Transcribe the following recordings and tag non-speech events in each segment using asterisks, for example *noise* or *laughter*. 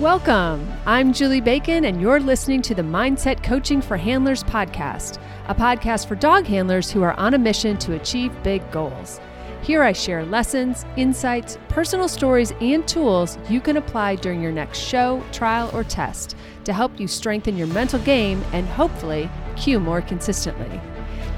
Welcome. I'm Julie Bacon, and you're listening to the Mindset Coaching for Handlers podcast, a podcast for dog handlers who are on a mission to achieve big goals. Here I share lessons, insights, personal stories, and tools you can apply during your next show, trial, or test to help you strengthen your mental game and hopefully Q more consistently.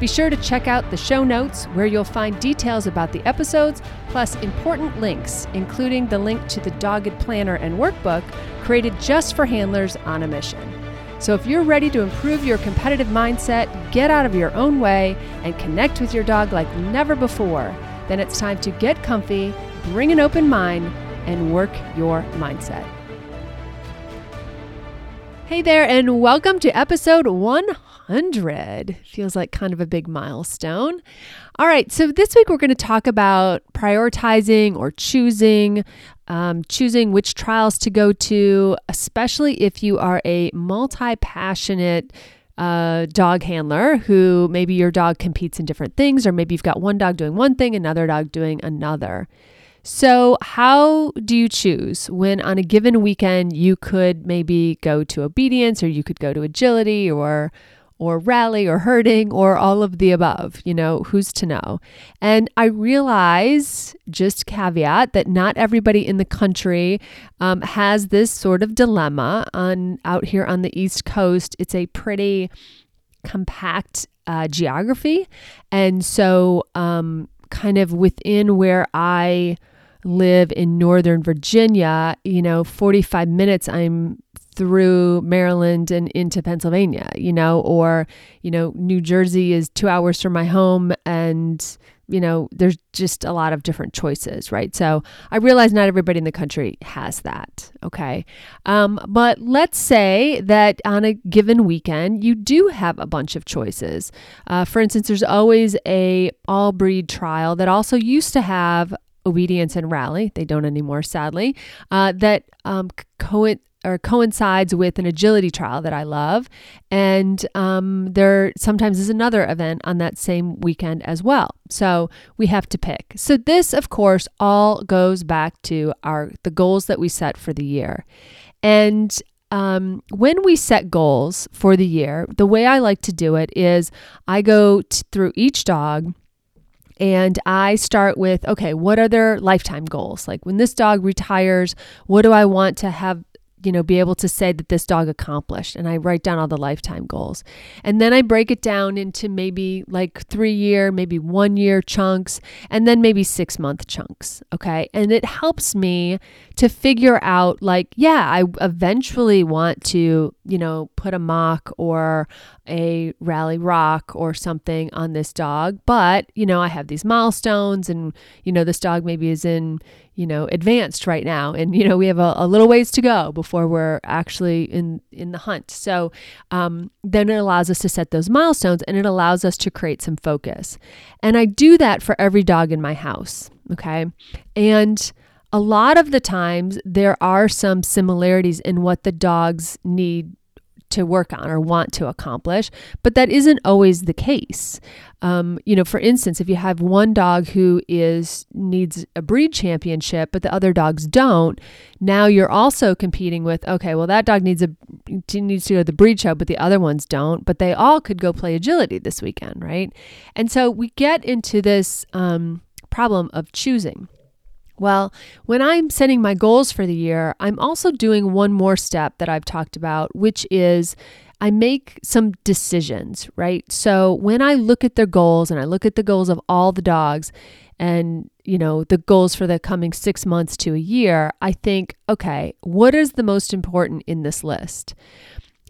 Be sure to check out the show notes where you'll find details about the episodes, plus important links, including the link to the Dogged Planner and Workbook created just for handlers on a mission. So if you're ready to improve your competitive mindset, get out of your own way, and connect with your dog like never before, then it's time to get comfy, bring an open mind, and work your mindset. Hey there, and welcome to episode 100. Feels like kind of a big milestone. All right, so this week we're going to talk about prioritizing or choosing, um, choosing which trials to go to, especially if you are a multi passionate uh, dog handler who maybe your dog competes in different things, or maybe you've got one dog doing one thing, another dog doing another. So, how do you choose when on a given weekend you could maybe go to obedience or you could go to agility or or rally or herding or all of the above, you know, who's to know? And I realize, just caveat, that not everybody in the country um, has this sort of dilemma. On out here on the East Coast, it's a pretty compact uh, geography, and so um, kind of within where I live in Northern Virginia, you know, 45 minutes I'm through Maryland and into Pennsylvania, you know, or, you know, New Jersey is two hours from my home and, you know, there's just a lot of different choices, right? So I realize not everybody in the country has that, okay? Um, but let's say that on a given weekend, you do have a bunch of choices. Uh, for instance, there's always a all breed trial that also used to have obedience and rally. They don't anymore, sadly. Uh, that um, co- or coincides with an agility trial that I love, and um, there sometimes is another event on that same weekend as well. So we have to pick. So this, of course, all goes back to our the goals that we set for the year, and um, when we set goals for the year, the way I like to do it is I go t- through each dog and I start with, okay, what are their lifetime goals? Like when this dog retires, what do I want to have you know, be able to say that this dog accomplished. And I write down all the lifetime goals. And then I break it down into maybe like three year, maybe one year chunks, and then maybe six month chunks. Okay. And it helps me to figure out, like, yeah, I eventually want to, you know, put a MACH or a rally RACH or something on this dog. But, you know, I have these milestones and, you know, this dog maybe is in, you know, advanced right now. And, you know, we have a, a little ways to go before we're actually in, in the hunt. So um, then it allows us to set those milestones and it allows us to create some focus. And I do that for every dog in my house. Okay. And a lot of the times there are some similarities in what the dogs need to work on or want to accomplish, but that isn't always the case. Um, you know, for instance, if you have one dog who is needs a breed championship, but the other dogs don't, now you're also competing with okay, well that dog needs a needs to go to the breed show, but the other ones don't, but they all could go play agility this weekend, right? And so we get into this um, problem of choosing. Well, when I'm setting my goals for the year, I'm also doing one more step that I've talked about, which is I make some decisions, right? So when I look at their goals and I look at the goals of all the dogs and, you know, the goals for the coming six months to a year, I think, okay, what is the most important in this list?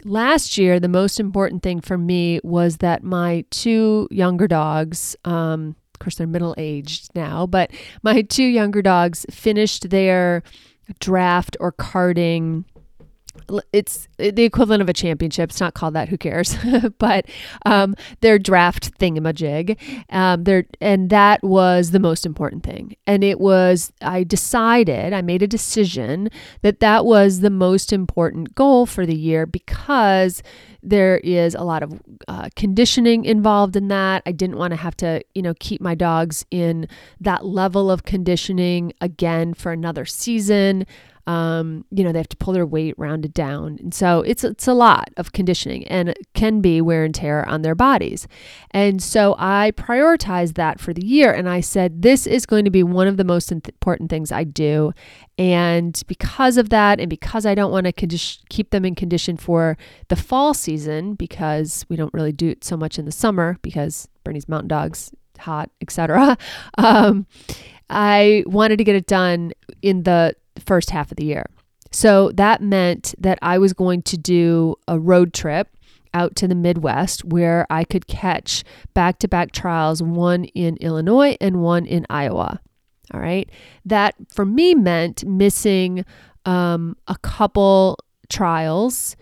Last year, the most important thing for me was that my two younger dogs, um, of course, they're middle aged now, but my two younger dogs finished their draft or carting it's the equivalent of a championship. It's not called that. Who cares? *laughs* but um, their draft thingamajig. Um, their and that was the most important thing. And it was I decided I made a decision that that was the most important goal for the year because there is a lot of uh, conditioning involved in that. I didn't want to have to you know keep my dogs in that level of conditioning again for another season. Um, you know, they have to pull their weight rounded down. And so it's it's a lot of conditioning and can be wear and tear on their bodies. And so I prioritized that for the year and I said this is going to be one of the most important things I do. And because of that and because I don't want to condi- keep them in condition for the fall season because we don't really do it so much in the summer because Bernese mountain dogs hot, etc. *laughs* Um, I wanted to get it done in the first half of the year. So that meant that I was going to do a road trip out to the Midwest where I could catch back to back trials, one in Illinois and one in Iowa. All right. That for me meant missing um, a couple trials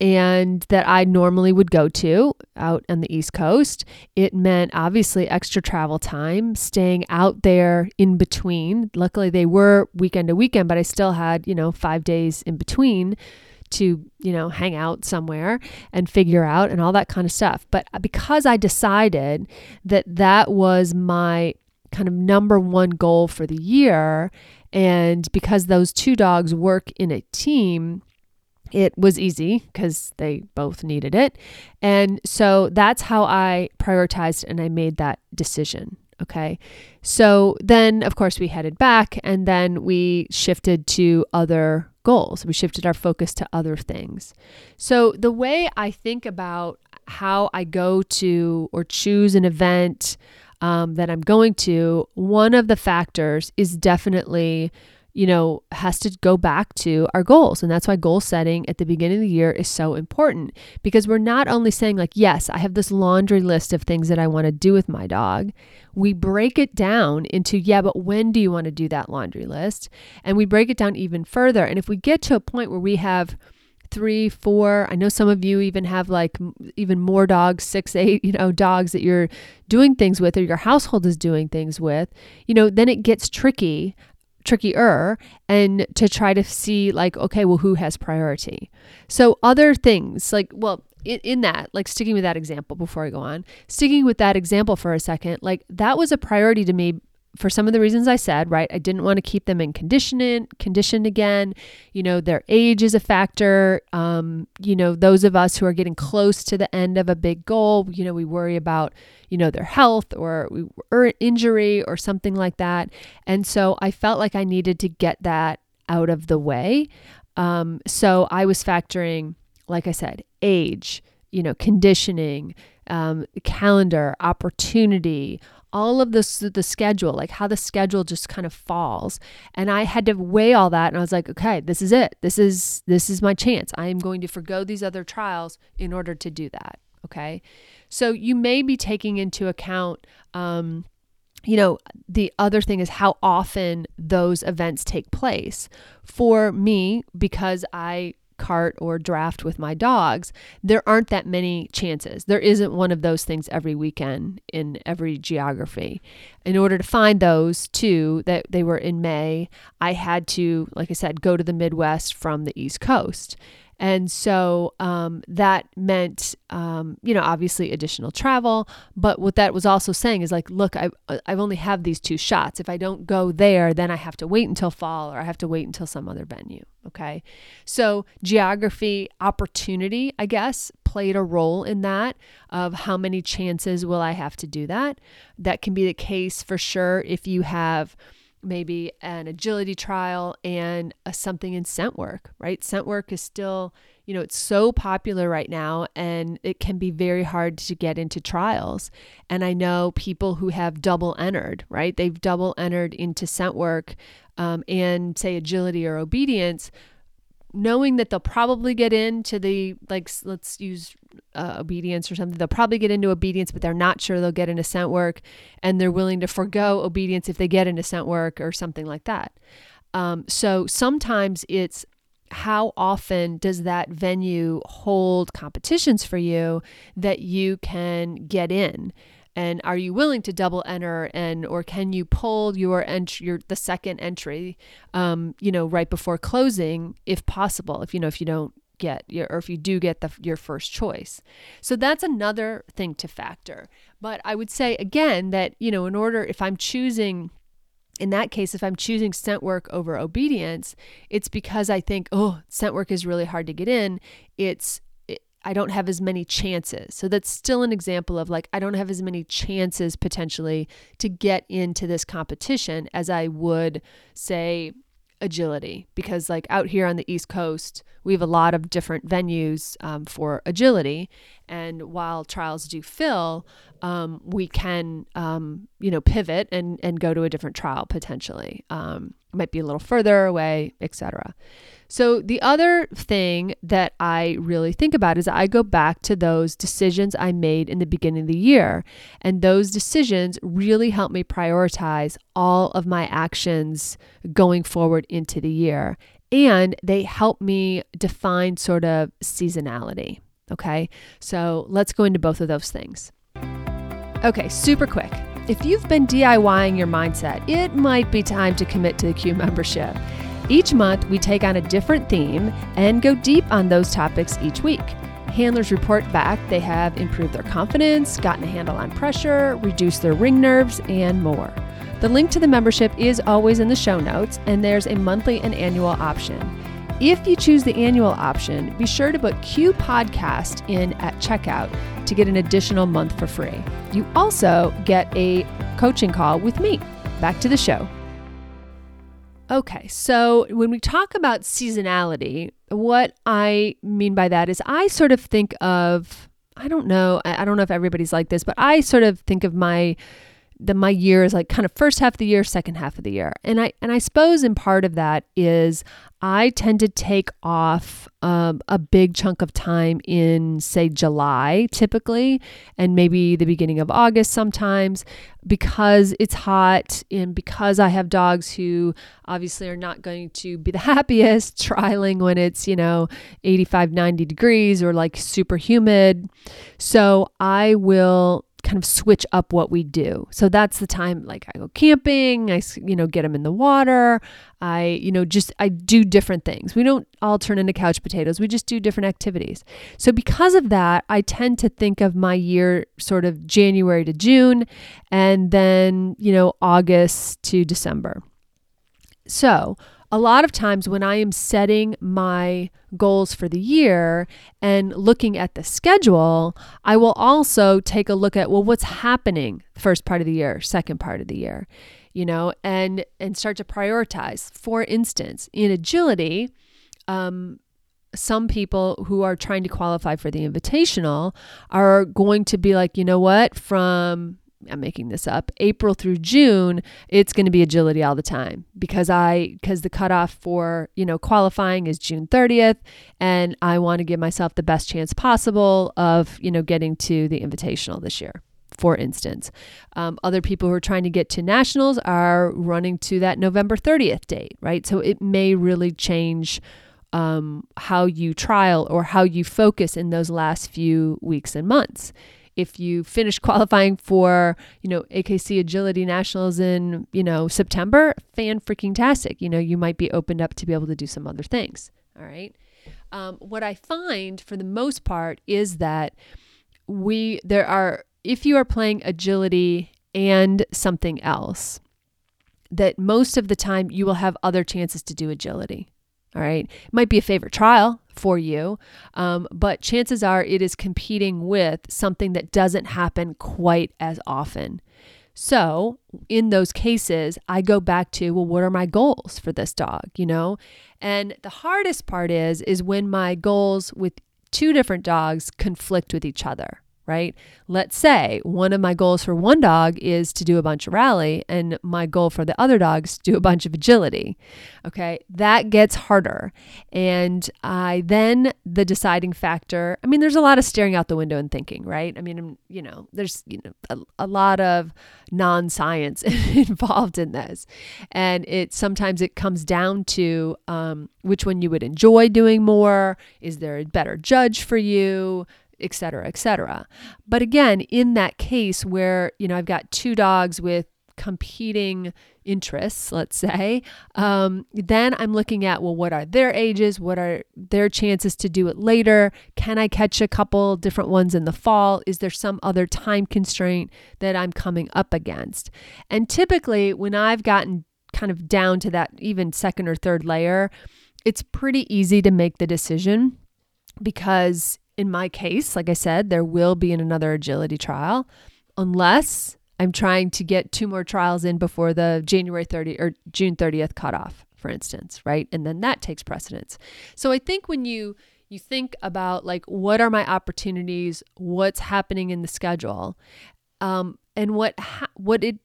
and that I normally would go to out on the East Coast. It meant obviously extra travel time, staying out there in between. Luckily, they were weekend to weekend, but I still had, you know, five days in between to, you know, hang out somewhere and figure out and all that kind of stuff. But uh, because I decided that that was my kind of number one goal for the year, and because those two dogs work in a team, it was easy because they both needed it. And so that's how I prioritized and I made that decision. Okay. So then, of course, we headed back and then we shifted to other goals. We shifted our focus to other things. So the way I think about how I go to or choose an event um, that I'm going to, one of the factors is definitely you know, has to go back to our goals. And that's why goal setting at the beginning of the year is so important because we're not only saying, like, yes, I have this laundry list of things that I want to do with my dog. We break it down into, yeah, but when do you want to do that laundry list? And we break it down even further. And if we get to a point where we have, three, four. I know some of you even have like even more dogs, six, eight, you know, dogs that you're doing things with or your household is doing things with, you know, then it gets tricky trickier and to try to see like okay well who has priority. So other things like well in, in that like sticking with that example before i go on sticking with that example for a second like that was a priority to me for some of the reasons I said, right? I didn't want to keep them in condition conditioned again. You know, their age is a factor. Um, you know, those of us who are getting close to the end of a big goal, you know, we worry about, you know, their health or, or injury or something like that. And so I felt like I needed to get that out of the way. Um, so I was factoring, like I said, age, you know, conditioning, um, calendar, opportunity, all of this the schedule like how the schedule just kind of falls. And i had to weigh all that and i was like okay this is it. This is this is my chance. I am going to forego these other trials in order to do that okay? So you may be taking into account um, you know, the other thing is how often those events take place. For me, because I cart or draft with my dogs, there aren't that many chances. There isn't one of those things every weekend in every geography. In order to find those two that they were in May, I had to, like I said, go to the Midwest from the East Coast. And so um, that meant, um, you know, obviously additional travel. But what that was also saying is like, look, I, I've only have these two shots. If I don't go there, then I have to wait until fall or I have to wait until some other venue. Okay. So geography, opportunity, I guess, played a role in that of how many chances will I have to do that. That can be the case for sure if you have maybe an agility trial and a, something in scent work, right? Scent work is still, you know, it's so popular right now and it can be very hard to get into trials. And I know people who have double entered, right? They've double entered into scent work um, and say agility or obedience knowing that they'll probably get into the like let's use uh, obedience or something they'll probably get into obedience but they're not sure they'll get into scent work and they're willing to forego obedience if they get into scent work or something like that. Um, so sometimes it's how often does that venue hold competitions for you that you can get in and are you willing to double enter and or can you pull your entry your the second entry um, you know right before closing if possible if you know if you don't get or if you do get the your first choice so that's another thing to factor but i would say again that you know in order if i'm choosing in that case, if I'm choosing scent work over obedience, it's because I think, oh, scent work is really hard to get in. It's I don't have as many chances. So that's still an example of like, I don't have as many chances potentially to get into this competition as I would, say, agility. Because like out here on the east coast we have a lot of different venues um, for agility. And while trials do fill um, we can um, you know pivot and and go to a different trial potentially. Um, might be a little further away etc so, the other thing that I really think about is I go back to those decisions I made in the beginning of the year. And those decisions really help me prioritize all of my actions going forward into the year. And they help me define sort of seasonality. Okay. So, let's go into both of those things. Okay, super quick. If you've been DIYing your mindset, it might be time to commit to the Q membership. Each month, we take on a different theme and go deep on those topics each week. Handlers report back they have improved their confidence, gotten a handle on pressure, reduced their ring nerves, and more. The link to the membership is always in the show notes, and there's a monthly and annual option. If you choose the annual option, be sure to put Q Podcast in at checkout to get an additional month for free. You also get a coaching call with me. Back to the show. Okay, so when we talk about seasonality, what I mean by that is I sort of think of, I don't know, I don't know if everybody's like this, but I sort of think of my the my year is like kind of first half of the year, second half of the year. And I and I suppose in part of that is I tend to take off um, a big chunk of time in say July typically and maybe the beginning of August sometimes because it's hot and because I have dogs who obviously are not going to be the *laughs* happiest trialing when it's, you know, 85 90 degrees or like super humid. So I will kind of switch up what we do. So that's the time like I go camping, I you know get them in the water, I you know just I do different things. We don't all turn into couch potatoes. We just do different activities. So because of that, I tend to think of my year sort of January to June and then, you know, August to December. So, a lot of times when I am setting my goals for the year and looking at the schedule, I will also take a look at well what's happening first part of the year, second part of the year, you know, and and start to prioritize. For instance, in agility, um, some people who are trying to qualify for the invitational are going to be like, you know what, from I'm making this up, April through June, it's going to be agility all the time because I because the cutoff for, you know, qualifying is June 30th and I want to give myself the best chance possible of, you know, getting to the invitational this year. For instance, um, other people who are trying to get to nationals are running to that November 30th date, right? So it may really change um, how you trial or how you focus in those last few weeks and months if you finish *laughs* qualifying for, you know, AKC Agility Nationals in, you know, September, fan freaking tastic. You know, you might be opened up to be able to do some other things. All right. Um, what I find for the most part is that we, there are, if you are playing agility and something else, that most of the time you will have other chances to do agility. All right. It might be a favorite trial for you, um, but chances are it is competing with something that doesn't happen quite as often. So, in those cases, I go back to, well, what are my goals for this dog, you know? And the hardest part is is when my goals with two different dogs conflict with each other right? Let's say one of my goals for one dog is to do a bunch of rally, and my goal for the other dogs to do a bunch of agility. Okay, that gets harder. And I then the deciding factor, I mean, there's a lot of staring out the window and thinking, right? I mean, you know, there's you know a, a lot of non-science *laughs* involved in this. And it sometimes it comes down to um, which one you would enjoy doing more. Is there a better judge for you? Et cetera, et cetera. But again, in that case where, you know, I've got two dogs with competing interests, let's say, um, then I'm looking at, well, what are their ages? What are their chances to do it later? Can I catch a couple different ones in the fall? Is there some other time constraint that I'm coming up against? And typically, when I've gotten kind of down to that even second or third layer, it's pretty easy to make the decision because in my case, like I said, there will be another agility trial unless I'm trying to get two more trials in before the January 30 or June 30th cutoff, for instance, right? And then that takes precedence. So I think when you you think about like what are my opportunities, what's happening in the schedule, um, and what ha- what it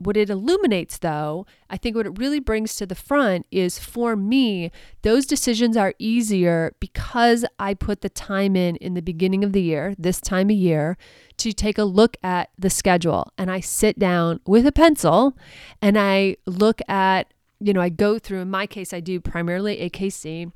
what it illuminates though i think what it really brings to the front is for me those decisions are easier because i put the time in in the beginning of the year this time of year to take a look at the schedule. And i sit down with a pencil and i look at you know i go through in my case i do primarily akc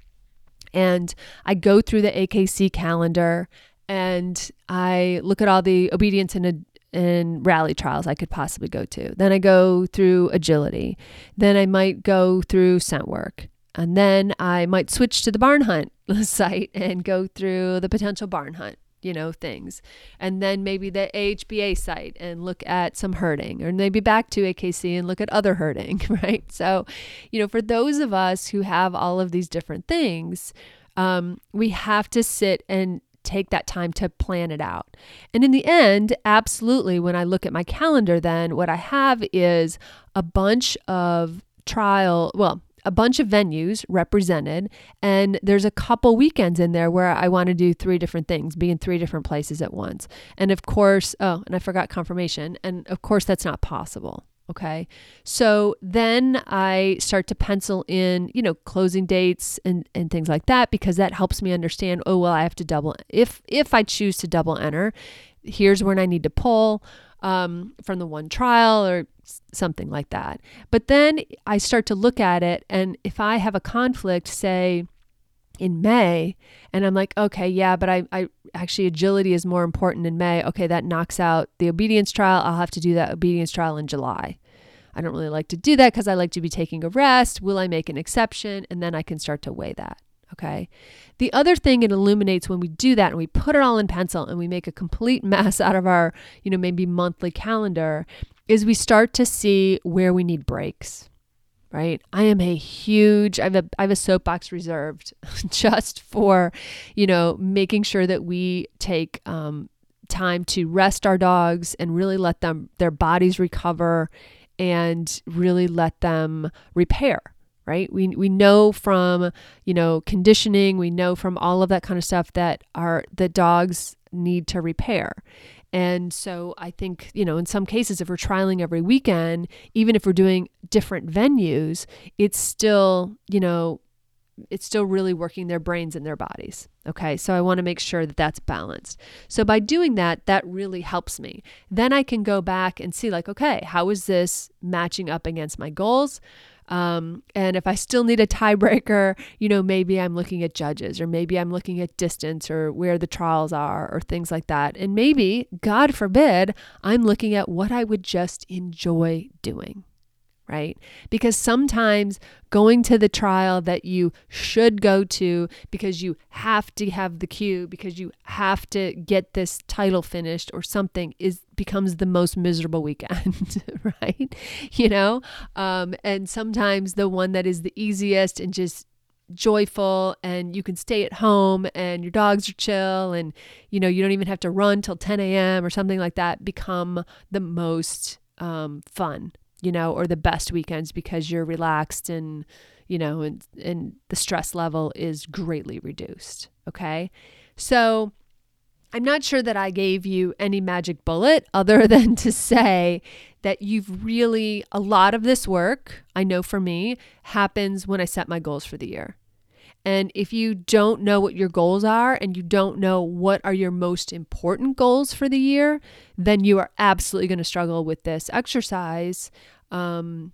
and i go through the akc calendar and I look at all the obedience and and rally trials I could possibly go to. Then I go through agility. Then I might go through scent work. And then I might switch to the barn hunt *laughs* site and go through the potential barn hunt, you know, things. And then maybe the AHBA site and look at some herding, or maybe back to AKC and look at other herding, *laughs* right? So, you know, for those of us who have all of these different things, um, we have to sit and take that time to plan it out. And in the end, absolutely, when I look at my calendar, then what I have is a bunch of trial, well, a bunch of venues represented, and there's a couple weekends in there where I want to do three different things, be in three different places at once. And of course, oh, and I forgot conformation, and of course, that's not possible. Okay. So then I start to pencil in, you know, closing dates and, and things like that because that helps me understand, oh well, I have to double if if I choose to double enter, here's when I need to pull um, from the one trial or something like that. But then I start to look at it and if I have a conflict, say in May, and I'm like, okay, yeah, but I, I actually agility is more important in May. Okay, that knocks out the obedience trial. I'll have to do that obedience trial in July. I don't really like to do that because I like to be taking a rest. Will I make an exception? And then I can start to weigh that. Okay. The other thing it illuminates when we do that and we put it all in pencil and we make a complete *laughs* mess out of our, you know, maybe monthly calendar is we start to see where we need breaks right? I am a huge I have a I have a soapbox reserved *laughs* just for, you know, making sure that we take um, time to rest our dogs and really let them their bodies recover and really let them repair right we we know from you know conditioning we know from all of that kind of stuff that our the dogs need to repair and so I think, you know, in some cases, if we're trialing every weekend, even if we're doing different venues, it's still, you know, it's still really working their brains and their bodies. Okay. So I want to make sure that that's balanced. So by doing that, that really helps me. Then I can go back and see, like, okay, how is this matching up against my goals? Um, and if I still need a tiebreaker, you know, maybe I'm looking at judges or maybe I'm looking at distance or where the trials are or things like that. And maybe, God forbid, I'm looking at what I would just enjoy doing right? Because sometimes going to the trial that you should go to because you have to have the Q, because you have to get this title finished or something is becomes the most miserable weekend, *laughs* right? You know? Um, and sometimes the one that is the easiest and just joyful and you can stay at home and your dogs are chill and you know you don't even have to run till 10 a.m or something like that become the most um, fun you know, or the best weekends because you're relaxed and, you know, and, and the stress level is greatly reduced. Okay. So I'm not sure that I gave you any magic bullet *laughs* other than to say that you've really, a lot of this work, I know for me, happens when I set my goals for the year. And if you don't know what your goals are and you don't know what are your most important goals for the year, then you are absolutely going to struggle with this exercise um,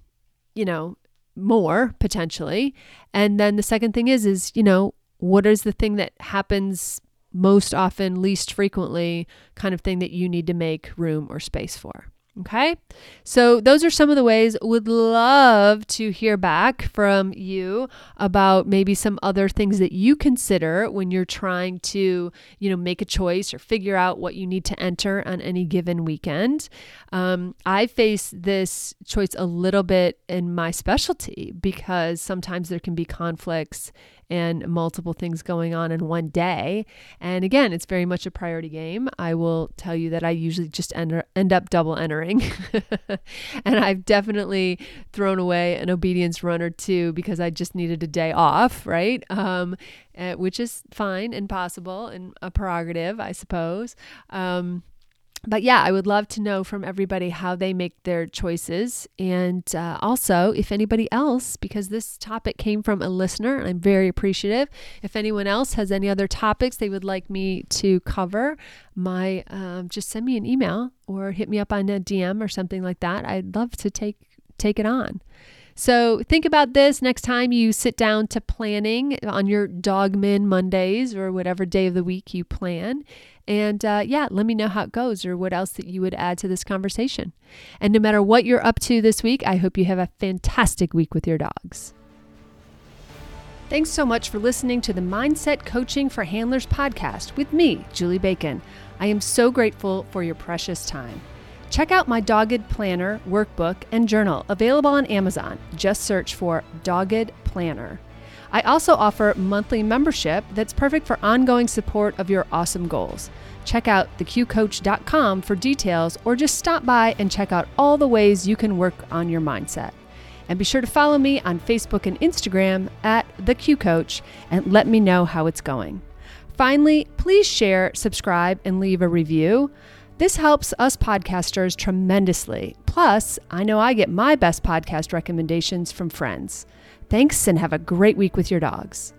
you know, more potentially. And then the second thing is, is, you know, what is the thing that happens most often, least frequently, kind of thing that you need to make room or space for? Okay. So, those are some of the ways. Would love to hear back from you about maybe some other things that you consider when you're trying to, you know, make a choice or figure out what you need to enter on any given weekend. Um, I face this choice a little bit in my specialty because sometimes there can be conflicts and multiple things going on in one day. And again, it's very much a priority game. I will tell you that I usually just end, end up double entering. *laughs* and I've definitely thrown away an obedience run or two because I just needed a day off, right? Um, uh, which is fine and possible and a prerogative, I suppose. Um, but yeah, I would love to know from everybody how they make their choices. And uh, also, if anybody else, because this topic came from a listener, I'm very appreciative. If anyone else has any other topics they would like me to cover, my um, just send me an email or hit me up on a DM or something like that. I'd love to take take it on. So think about this next time you sit down to planning on your Dogman Mondays or whatever day of the week you plan. And uh, yeah, let me know how it goes or what else that you would add to this conversation. And no matter what you're up to this week, I hope you have a fantastic week with your dogs. Thanks so much for listening to the Mindset Coaching for Handlers podcast with me, Julie Bacon. I am so grateful for your precious time. Check out my Dogged Planner workbook and journal available on Amazon. Just search for Dogged Planner. I also offer monthly membership that's perfect for ongoing support of your awesome goals. Check out theqcoach.com for details or just stop by and check out all the ways you can work on your mindset. And be sure to follow me on Facebook and Instagram at theqcoach and let me know how it's going. Finally, please share, subscribe, and leave a review. This helps us podcasters tremendously. Plus, I know I get my best podcast recommendations from friends. Thanks and have a great week with your dogs.